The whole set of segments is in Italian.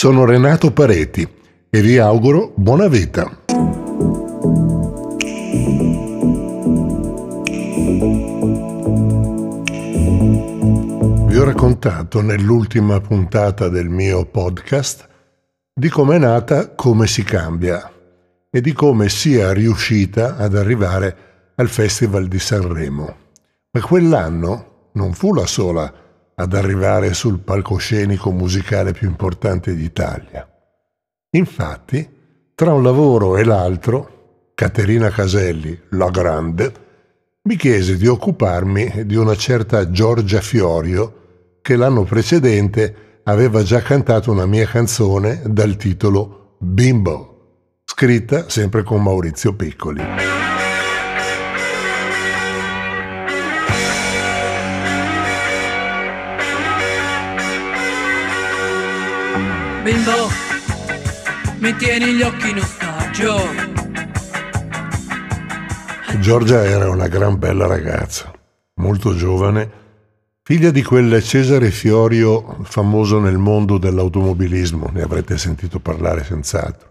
Sono Renato Pareti e vi auguro buona vita. Vi ho raccontato nell'ultima puntata del mio podcast di come è nata Come si cambia e di come sia riuscita ad arrivare al Festival di Sanremo. Ma quell'anno non fu la sola ad arrivare sul palcoscenico musicale più importante d'Italia. Infatti, tra un lavoro e l'altro, Caterina Caselli, la grande, mi chiese di occuparmi di una certa Giorgia Fiorio che l'anno precedente aveva già cantato una mia canzone dal titolo Bimbo, scritta sempre con Maurizio Piccoli. Bimbo, mi tieni gli occhi in ostaggio. Giorgia era una gran bella ragazza, molto giovane, figlia di quel Cesare Fiorio famoso nel mondo dell'automobilismo, ne avrete sentito parlare senz'altro.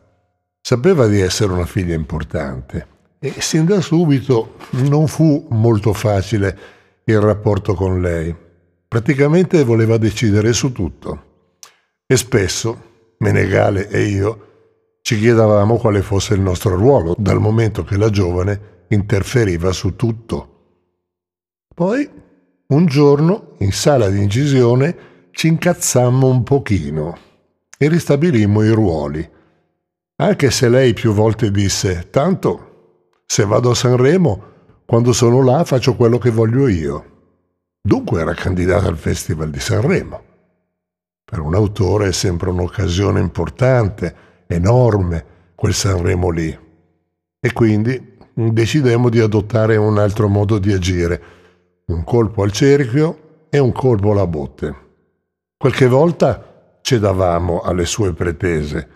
Sapeva di essere una figlia importante e sin da subito non fu molto facile il rapporto con lei. Praticamente voleva decidere su tutto. E spesso Menegale e io ci chiedevamo quale fosse il nostro ruolo, dal momento che la giovane interferiva su tutto. Poi, un giorno, in sala di incisione, ci incazzammo un pochino e ristabilimmo i ruoli, anche se lei più volte disse, tanto, se vado a Sanremo, quando sono là faccio quello che voglio io. Dunque era candidata al Festival di Sanremo. Per un autore è sempre un'occasione importante, enorme, quel Sanremo lì. E quindi decidemmo di adottare un altro modo di agire, un colpo al cerchio e un colpo alla botte. Qualche volta cedavamo alle sue pretese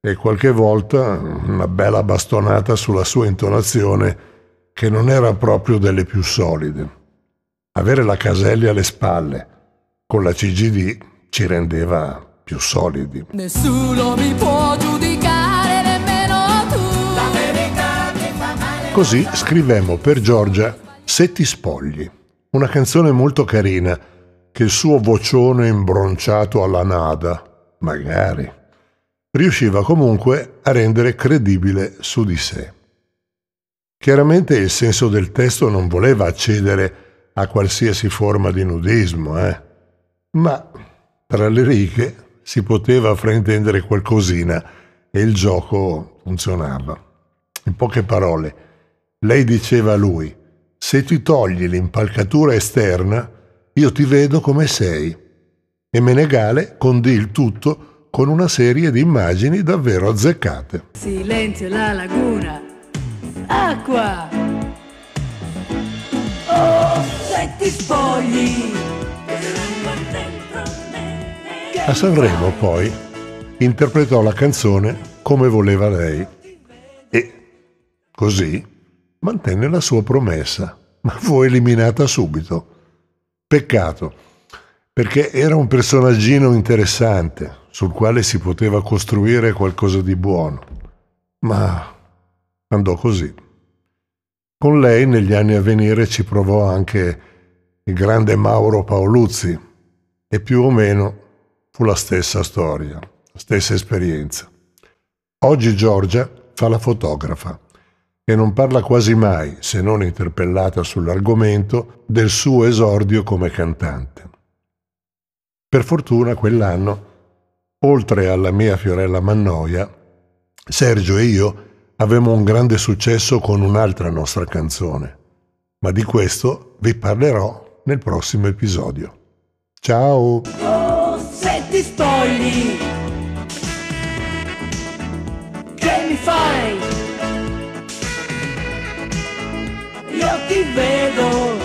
e qualche volta una bella bastonata sulla sua intonazione che non era proprio delle più solide. Avere la Caselli alle spalle con la CGD ci rendeva più solidi. Nessuno mi può giudicare, nemmeno tu. La verità mi fa male. Così scrivemmo per Giorgia Se ti spogli, una canzone molto carina che il suo vocione imbronciato alla nada, magari, riusciva comunque a rendere credibile su di sé. Chiaramente il senso del testo non voleva accedere a qualsiasi forma di nudismo, eh? ma tra le righe si poteva fraintendere qualcosina e il gioco funzionava. In poche parole, lei diceva a lui, se ti togli l'impalcatura esterna, io ti vedo come sei. E Menegale condì il tutto con una serie di immagini davvero azzeccate. Silenzio la laguna. Acqua. Oh, se ti spogli. A Sanremo poi interpretò la canzone come voleva lei e così mantenne la sua promessa, ma fu eliminata subito. Peccato, perché era un personaggino interessante sul quale si poteva costruire qualcosa di buono, ma andò così. Con lei negli anni a venire ci provò anche il grande Mauro Paoluzzi e più o meno fu la stessa storia, la stessa esperienza. Oggi Giorgia fa la fotografa e non parla quasi mai, se non interpellata sull'argomento, del suo esordio come cantante. Per fortuna quell'anno, oltre alla mia Fiorella Mannoia, Sergio e io avevamo un grande successo con un'altra nostra canzone, ma di questo vi parlerò nel prossimo episodio. Ciao! Ti spogli. Che mi fai? Io ti vedo